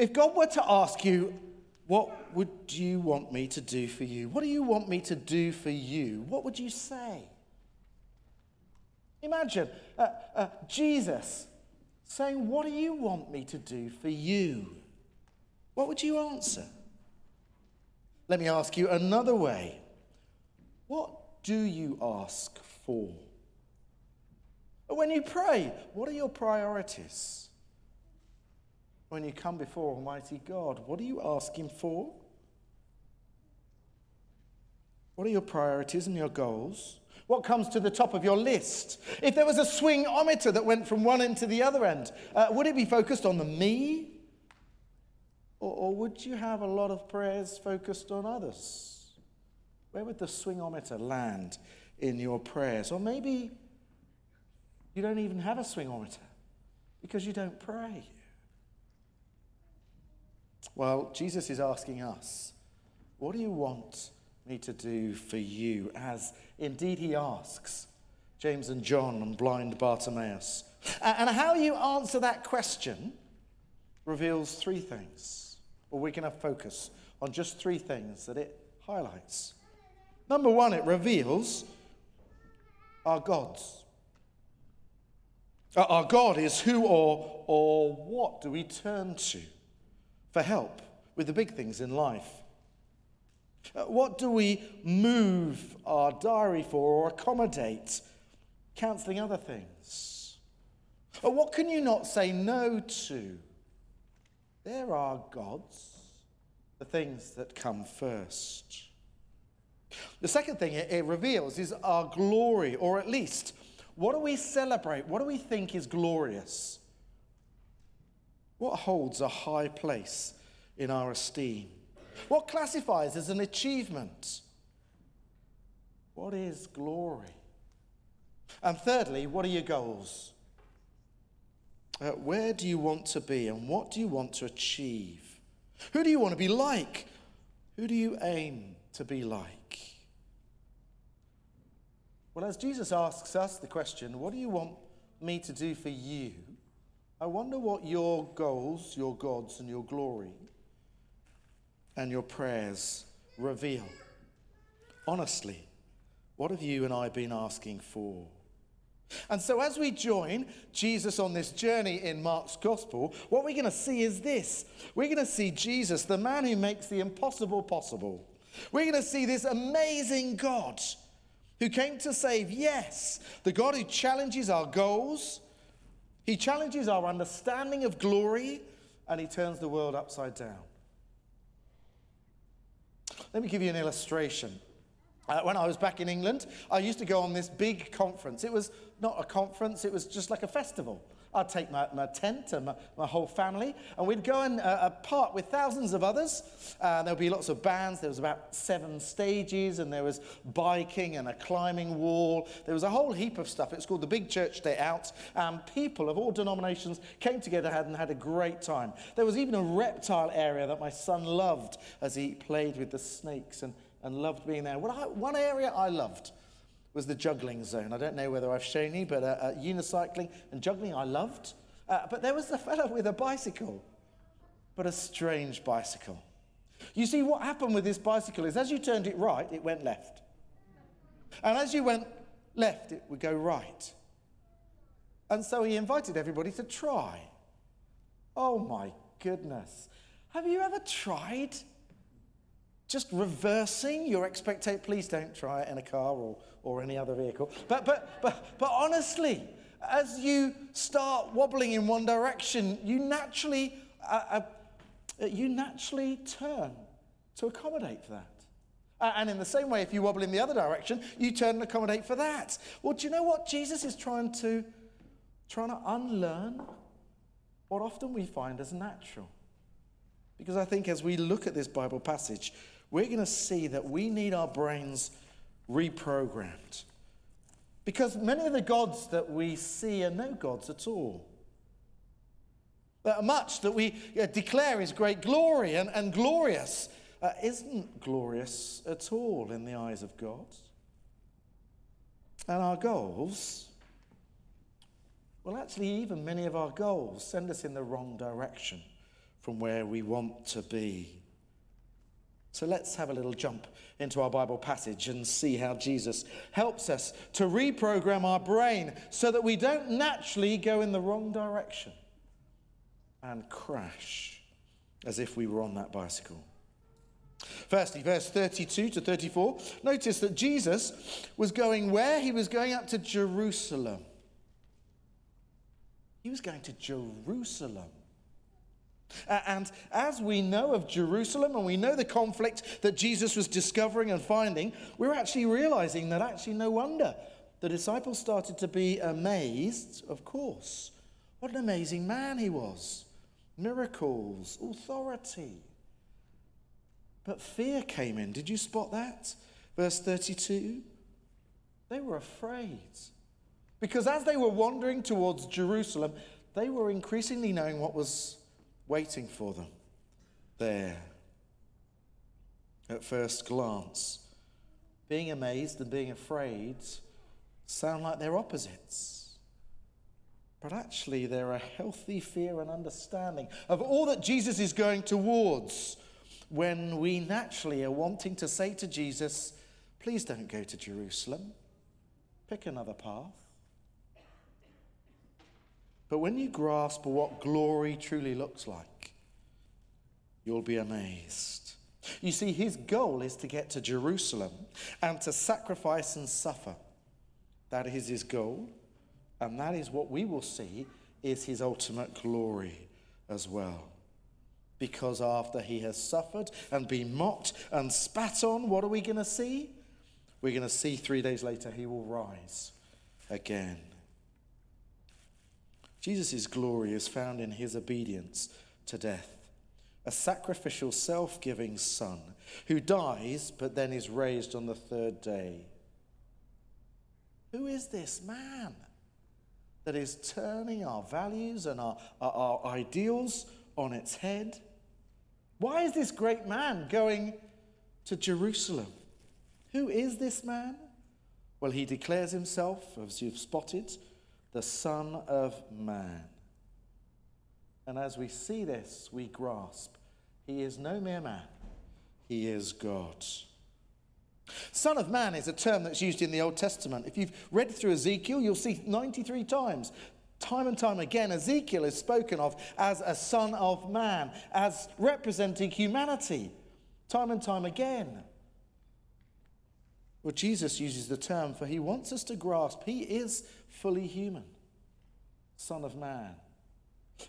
If God were to ask you, What would you want me to do for you? What do you want me to do for you? What would you say? Imagine uh, uh, Jesus saying, What do you want me to do for you? What would you answer? Let me ask you another way. What do you ask for? When you pray, what are your priorities? When you come before Almighty God, what are you asking for? What are your priorities and your goals? What comes to the top of your list? If there was a swingometer that went from one end to the other end, uh, would it be focused on the me? Or, or would you have a lot of prayers focused on others? Where would the swingometer land in your prayers? Or maybe you don't even have a swingometer because you don't pray. Well, Jesus is asking us, what do you want me to do for you? As indeed he asks James and John and blind Bartimaeus. And how you answer that question reveals three things. Well, we're going to focus on just three things that it highlights. Number one, it reveals our gods. Uh, our God is who or, or what do we turn to for help with the big things in life? Uh, what do we move our diary for or accommodate, cancelling other things? Or what can you not say no to? There are gods, the things that come first. The second thing it reveals is our glory, or at least what do we celebrate? What do we think is glorious? What holds a high place in our esteem? What classifies as an achievement? What is glory? And thirdly, what are your goals? Uh, where do you want to be and what do you want to achieve? Who do you want to be like? Who do you aim to be like? Well, as Jesus asks us the question, What do you want me to do for you? I wonder what your goals, your gods, and your glory and your prayers reveal. Honestly, what have you and I been asking for? And so, as we join Jesus on this journey in Mark's gospel, what we're going to see is this we're going to see Jesus, the man who makes the impossible possible. We're going to see this amazing God who came to save, yes, the God who challenges our goals, he challenges our understanding of glory, and he turns the world upside down. Let me give you an illustration. Uh, when I was back in England, I used to go on this big conference. It was not a conference, it was just like a festival. I'd take my, my tent and my, my, whole family, and we'd go and uh, part with thousands of others. Uh, there would be lots of bands. There was about seven stages, and there was biking and a climbing wall. There was a whole heap of stuff. It's called the Big Church Day Out. And people of all denominations came together and had a great time. There was even a reptile area that my son loved as he played with the snakes and, and loved being there. Well, I, one area I loved was the juggling zone. I don't know whether I've shown you, but uh, uh, unicycling and juggling I loved. Uh, but there was a fellow with a bicycle, but a strange bicycle. You see, what happened with this bicycle is as you turned it right, it went left. And as you went left, it would go right. And so he invited everybody to try. Oh my goodness. Have you ever tried just reversing your expectation? Please don't try it in a car or or any other vehicle. But, but, but, but honestly, as you start wobbling in one direction, you naturally, uh, uh, you naturally turn to accommodate for that. Uh, and in the same way, if you wobble in the other direction, you turn and accommodate for that. Well, do you know what Jesus is trying to trying to unlearn? What often we find as natural. Because I think as we look at this Bible passage, we're going to see that we need our brains reprogrammed. Because many of the gods that we see are no gods at all. That much that we uh, declare is great glory and, and glorious uh, isn't glorious at all in the eyes of God. And our goals, well, actually, even many of our goals send us in the wrong direction from where we want to be. So let's have a little jump into our Bible passage and see how Jesus helps us to reprogram our brain so that we don't naturally go in the wrong direction and crash as if we were on that bicycle. Firstly, verse 32 to 34, notice that Jesus was going where? He was going up to Jerusalem. He was going to Jerusalem. And as we know of Jerusalem and we know the conflict that Jesus was discovering and finding, we're actually realizing that actually no wonder the disciples started to be amazed, of course. What an amazing man he was! Miracles, authority. But fear came in. Did you spot that? Verse 32. They were afraid. Because as they were wandering towards Jerusalem, they were increasingly knowing what was waiting for them there. At first glance, being amazed and being afraid sound like they're opposites. But actually, they're a healthy fear and understanding of all that Jesus is going towards when we naturally are wanting to say to Jesus, Please don't go to Jerusalem, pick another path. But when you grasp what glory truly looks like, you'll be amazed. You see, his goal is to get to Jerusalem and to sacrifice and suffer. That is his goal, and that is what we will see is his ultimate glory as well. Because after he has suffered and been mocked and spat on, what are we going to see? We're going to see three days later he will rise again. Jesus' glory is found in his obedience to death, a sacrificial, self giving Son who dies but then is raised on the third day. Who is this man that is turning our values and our, our, our ideals on its head? Why is this great man going to Jerusalem? Who is this man? Well, he declares himself, as you've spotted, the Son of Man. And as we see this, we grasp he is no mere man, he is God. Son of Man is a term that's used in the Old Testament. If you've read through Ezekiel, you'll see 93 times. Time and time again, Ezekiel is spoken of as a son of man, as representing humanity. Time and time again. Well, Jesus uses the term for he wants us to grasp he is fully human, Son of Man.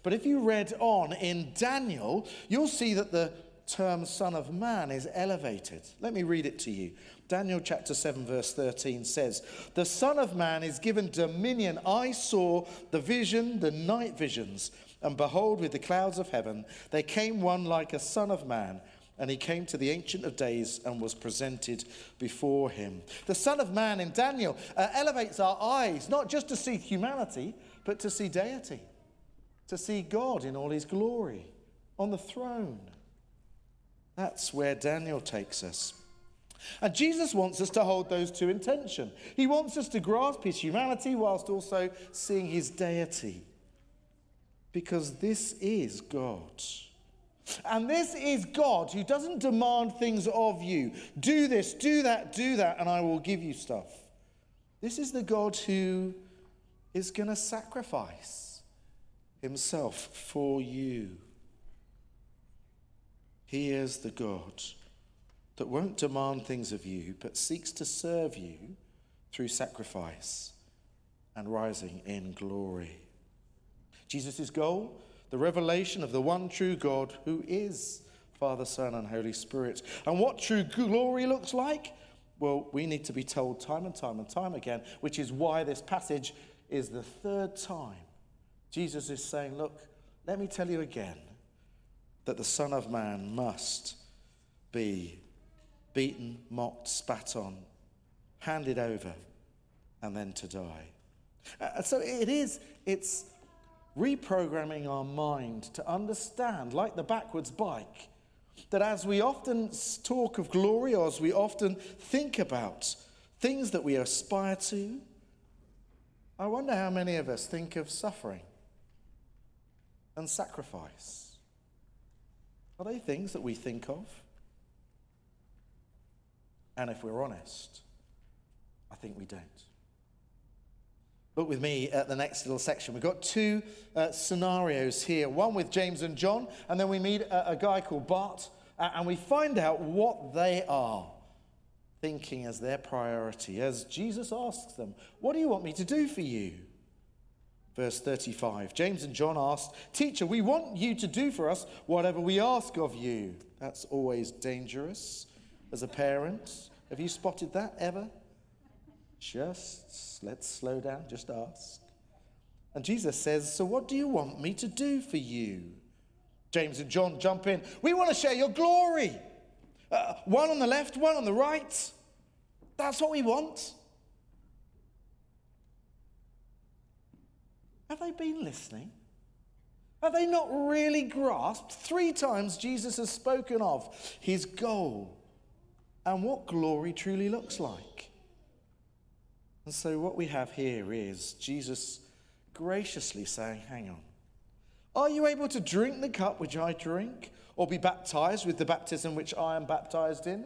But if you read on in Daniel, you'll see that the term Son of Man is elevated. Let me read it to you. Daniel chapter 7, verse 13 says, The Son of Man is given dominion. I saw the vision, the night visions, and behold, with the clouds of heaven, there came one like a Son of Man and he came to the Ancient of Days and was presented before him. The Son of Man in Daniel uh, elevates our eyes not just to see humanity, but to see deity, to see God in all his glory on the throne. That's where Daniel takes us. And Jesus wants us to hold those two in tension. He wants us to grasp his humanity whilst also seeing his deity. Because this is God. And this is God who doesn't demand things of you. Do this, do that, do that, and I will give you stuff. This is the God who is going to sacrifice himself for you. He is the God that won't demand things of you, but seeks to serve you through sacrifice and rising in glory. Jesus' goal the revelation of the one true God who is Father, Son, and Holy Spirit. And what true glory looks like? Well, we need to be told time and time and time again, which is why this passage is the third time Jesus is saying, Look, let me tell you again that the Son of Man must be beaten, mocked, spat on, handed over, and then to die. Uh, so it is, it's reprogramming our mind to understand, like the backwards bike, that as we often talk of glory or as we often think about things that we aspire to, I wonder how many of us think of suffering and sacrifice Are they things that we think of? And if we're honest, I think we don't. Look with me at the next little section. We've got two uh, scenarios here one with James and John, and then we meet a, a guy called Bart, uh, and we find out what they are thinking as their priority as Jesus asks them, What do you want me to do for you? Verse 35 James and John asked, Teacher, we want you to do for us whatever we ask of you. That's always dangerous as a parent. Have you spotted that ever? Just let's slow down, just ask. And Jesus says, So what do you want me to do for you? James and John jump in. We want to share your glory. Uh, one on the left, one on the right. That's what we want. Have they been listening? Have they not really grasped? Three times Jesus has spoken of his goal and what glory truly looks like. And so, what we have here is Jesus graciously saying, Hang on. Are you able to drink the cup which I drink, or be baptized with the baptism which I am baptized in?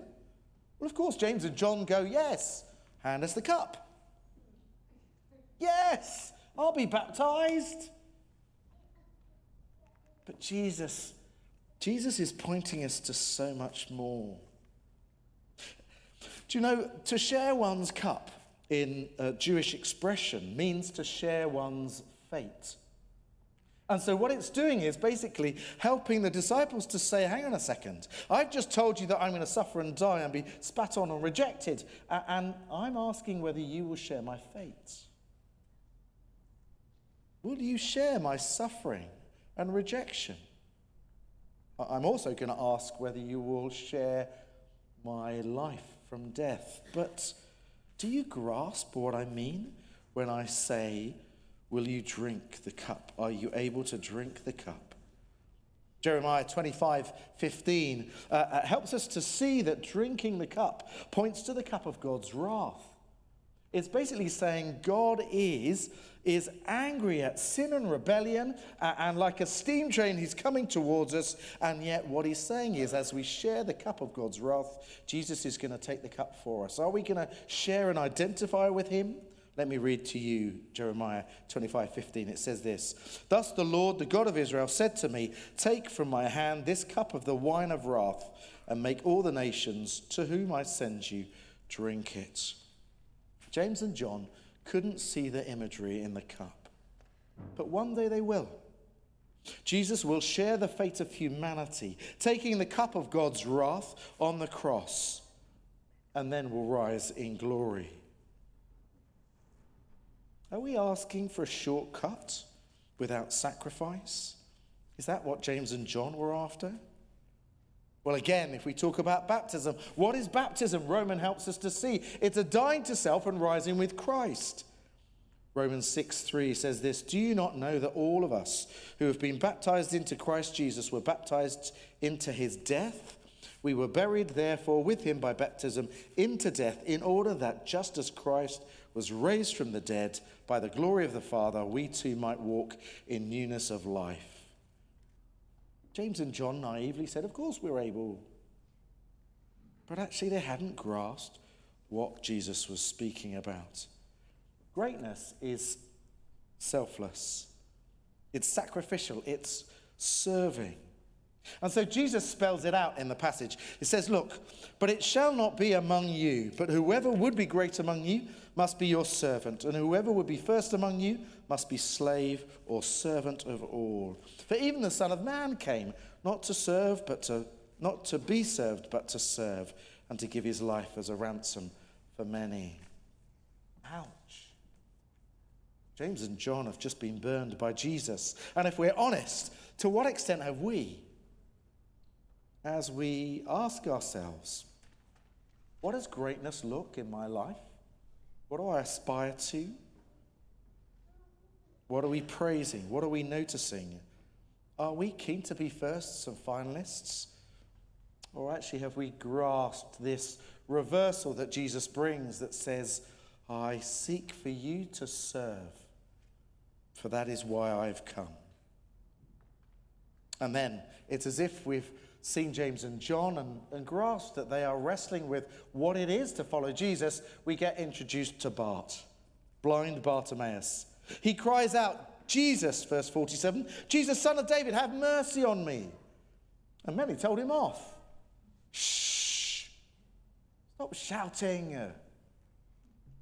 Well, of course, James and John go, Yes, hand us the cup. Yes, I'll be baptized. But Jesus, Jesus is pointing us to so much more. Do you know, to share one's cup in a Jewish expression means to share one's fate. And so, what it's doing is basically helping the disciples to say, hang on a second, I've just told you that I'm going to suffer and die and be spat on and rejected, and I'm asking whether you will share my fate. Will you share my suffering and rejection? I'm also going to ask whether you will share my life from death. But do you grasp what I mean when I say, Will you drink the cup? Are you able to drink the cup? Jeremiah 25, 15 uh, uh, helps us to see that drinking the cup points to the cup of God's wrath. It's basically saying God is, is angry at sin and rebellion, uh, and like a steam train, he's coming towards us. And yet, what he's saying is, as we share the cup of God's wrath, Jesus is going to take the cup for us. Are we going to share and identify with him? Let me read to you Jeremiah 25 15. It says this Thus the Lord, the God of Israel, said to me, Take from my hand this cup of the wine of wrath, and make all the nations to whom I send you drink it. James and John couldn't see the imagery in the cup, but one day they will. Jesus will share the fate of humanity, taking the cup of God's wrath on the cross, and then will rise in glory. Are we asking for a shortcut without sacrifice? Is that what James and John were after? Well, again, if we talk about baptism, what is baptism? Roman helps us to see. It's a dying to self and rising with Christ. Romans 6 3 says this Do you not know that all of us who have been baptized into Christ Jesus were baptized into his death? We were buried, therefore, with him by baptism into death, in order that just as Christ was raised from the dead by the glory of the Father, we too might walk in newness of life. James and John naively said, Of course we're able. But actually, they hadn't grasped what Jesus was speaking about. Greatness is selfless, it's sacrificial, it's serving. And so Jesus spells it out in the passage. It says, Look, but it shall not be among you, but whoever would be great among you must be your servant, and whoever would be first among you must be slave or servant of all. For even the Son of Man came not to serve, but to not to be served, but to serve, and to give his life as a ransom for many. Ouch. James and John have just been burned by Jesus. And if we're honest, to what extent have we? As we ask ourselves, what does greatness look in my life? What do I aspire to? What are we praising? What are we noticing? Are we keen to be firsts and finalists? Or actually, have we grasped this reversal that Jesus brings that says, I seek for you to serve, for that is why I've come? And then it's as if we've seen James and John and, and grasped that they are wrestling with what it is to follow Jesus. We get introduced to Bart, blind Bartimaeus. He cries out, Jesus, verse 47, Jesus, son of David, have mercy on me. And many told him off. Shh, stop shouting.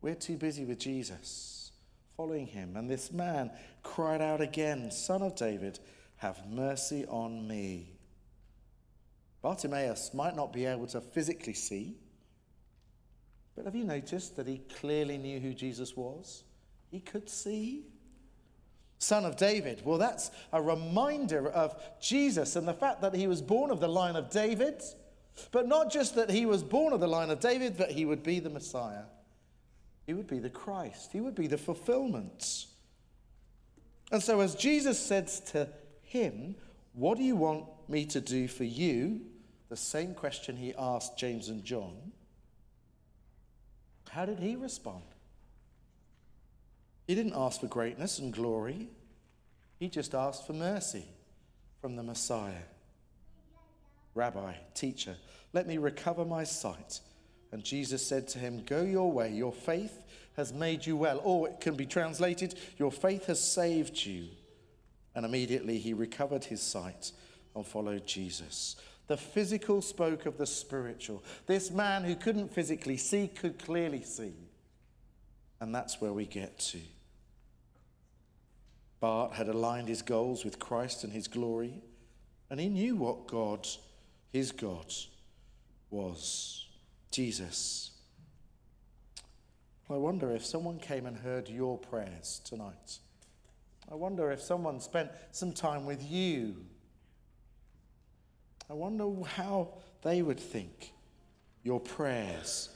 We're too busy with Jesus, following him. And this man cried out again, Son of David, have mercy on me. Bartimaeus might not be able to physically see, but have you noticed that he clearly knew who Jesus was? He could see. Son of David. Well, that's a reminder of Jesus and the fact that he was born of the line of David, but not just that he was born of the line of David, but he would be the Messiah. He would be the Christ. He would be the fulfillment. And so, as Jesus says to him, What do you want me to do for you? The same question he asked James and John. How did he respond? He didn't ask for greatness and glory, he just asked for mercy from the Messiah. Rabbi, teacher, let me recover my sight. And Jesus said to him, Go your way, your faith has made you well. Or it can be translated, Your faith has saved you. And immediately he recovered his sight and followed Jesus. The physical spoke of the spiritual. This man who couldn't physically see could clearly see. And that's where we get to. Bart had aligned his goals with Christ and his glory, and he knew what God, his God, was Jesus. I wonder if someone came and heard your prayers tonight. I wonder if someone spent some time with you. I wonder how they would think your prayers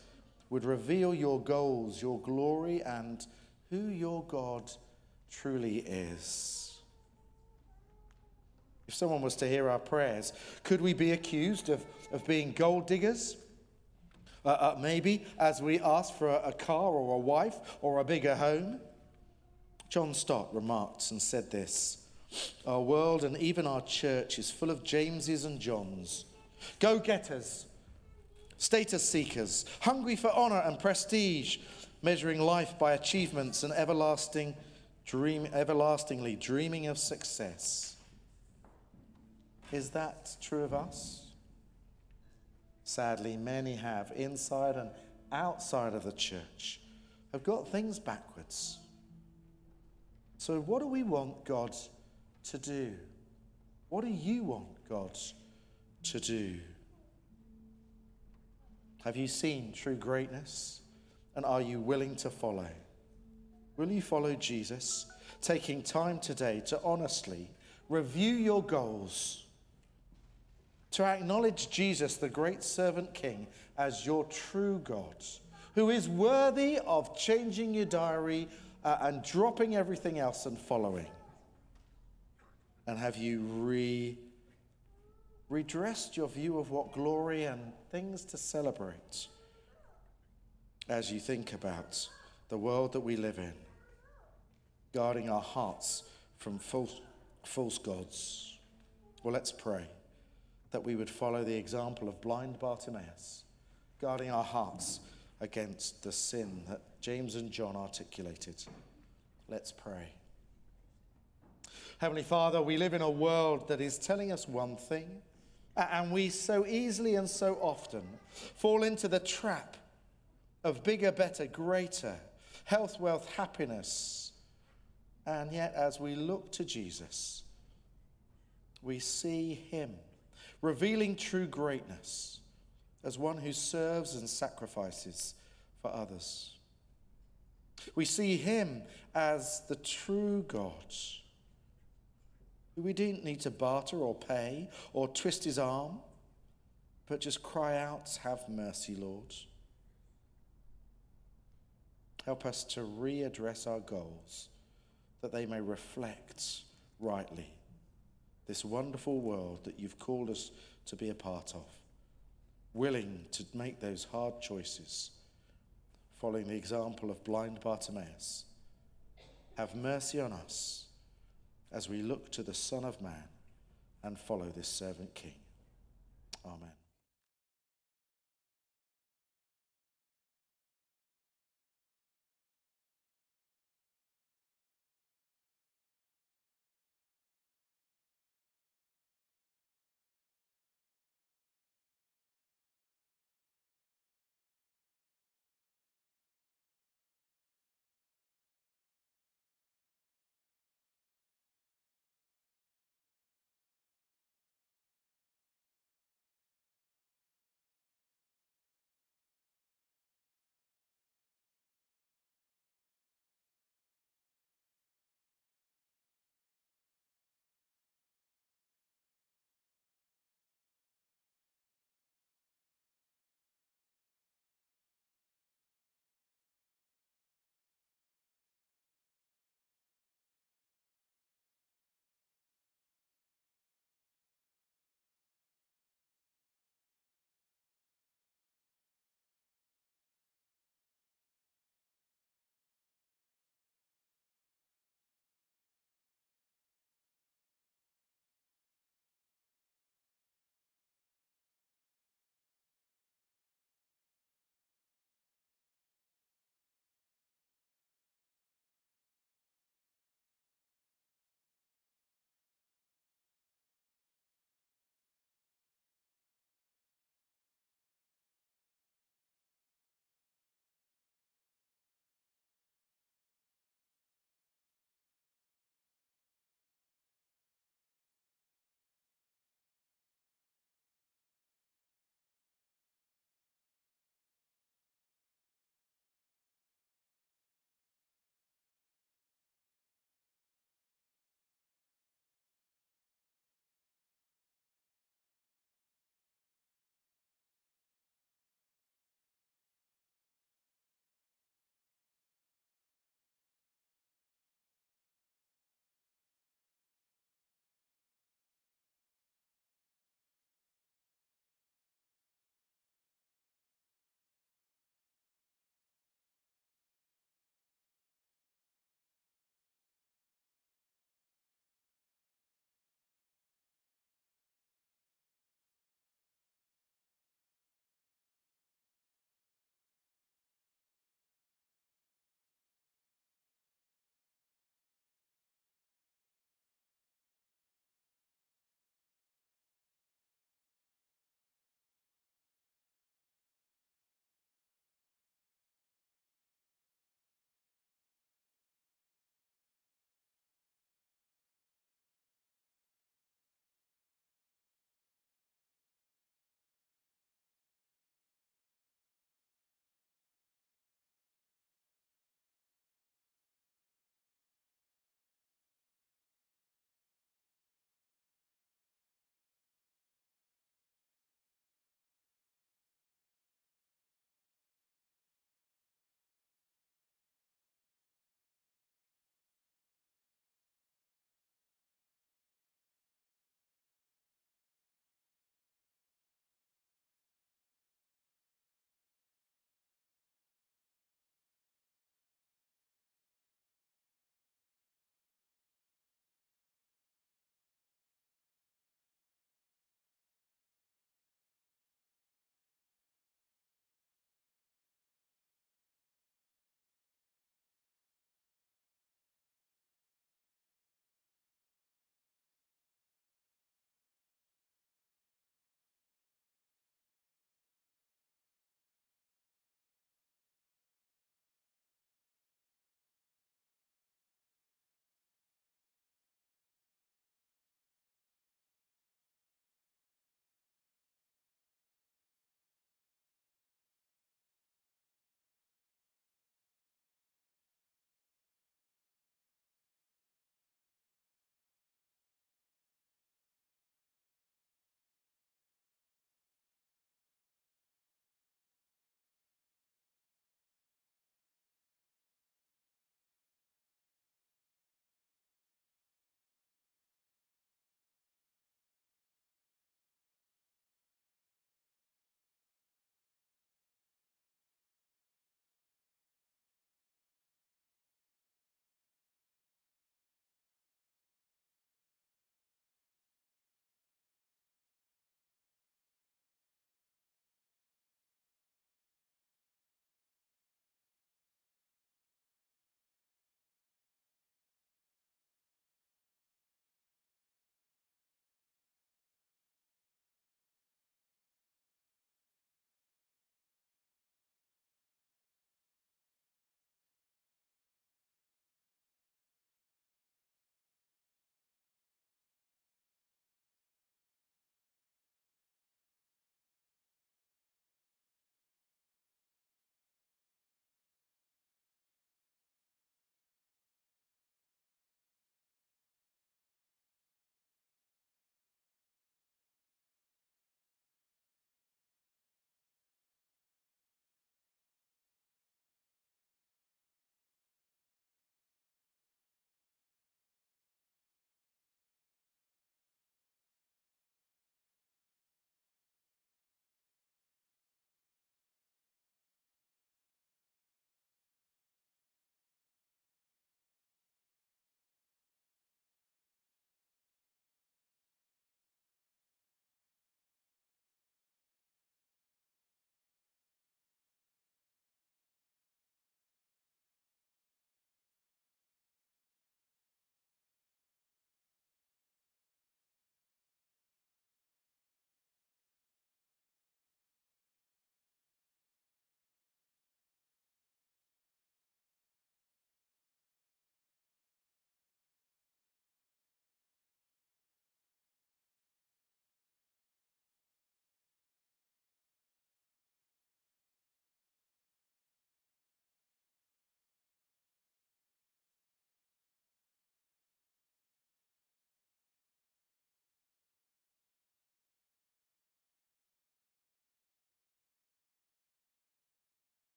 would reveal your goals, your glory, and who your God truly is. If someone was to hear our prayers, could we be accused of, of being gold diggers? Uh, uh, maybe as we ask for a, a car or a wife or a bigger home. John Stott remarked and said this Our world and even our church is full of Jameses and Johns, go getters, status seekers, hungry for honor and prestige, measuring life by achievements and everlasting dream, everlastingly dreaming of success. Is that true of us? Sadly, many have, inside and outside of the church, have got things backwards. So, what do we want God to do? What do you want God to do? Have you seen true greatness? And are you willing to follow? Will you follow Jesus? Taking time today to honestly review your goals, to acknowledge Jesus, the great servant king, as your true God, who is worthy of changing your diary uh, and dropping everything else and following. And have you re- redressed your view of what glory and things to celebrate as you think about the world that we live in? guarding our hearts from false, false gods. Well, let's pray that we would follow the example of blind Bartimaeus, guarding our hearts against the sin that James and John articulated. Let's pray. Heavenly Father, we live in a world that is telling us one thing, and we so easily and so often fall into the trap of bigger, better, greater, health, wealth, happiness and yet, as we look to Jesus, we see him revealing true greatness as one who serves and sacrifices for others. We see him as the true God. We don't need to barter or pay or twist his arm, but just cry out, Have mercy, Lord. Help us to readdress our goals that they may reflect rightly this wonderful world that you've called us to be a part of, willing to make those hard choices, following the example of blind Bartimaeus. Have mercy on us as we look to the Son of Man and follow this servant King. Amen.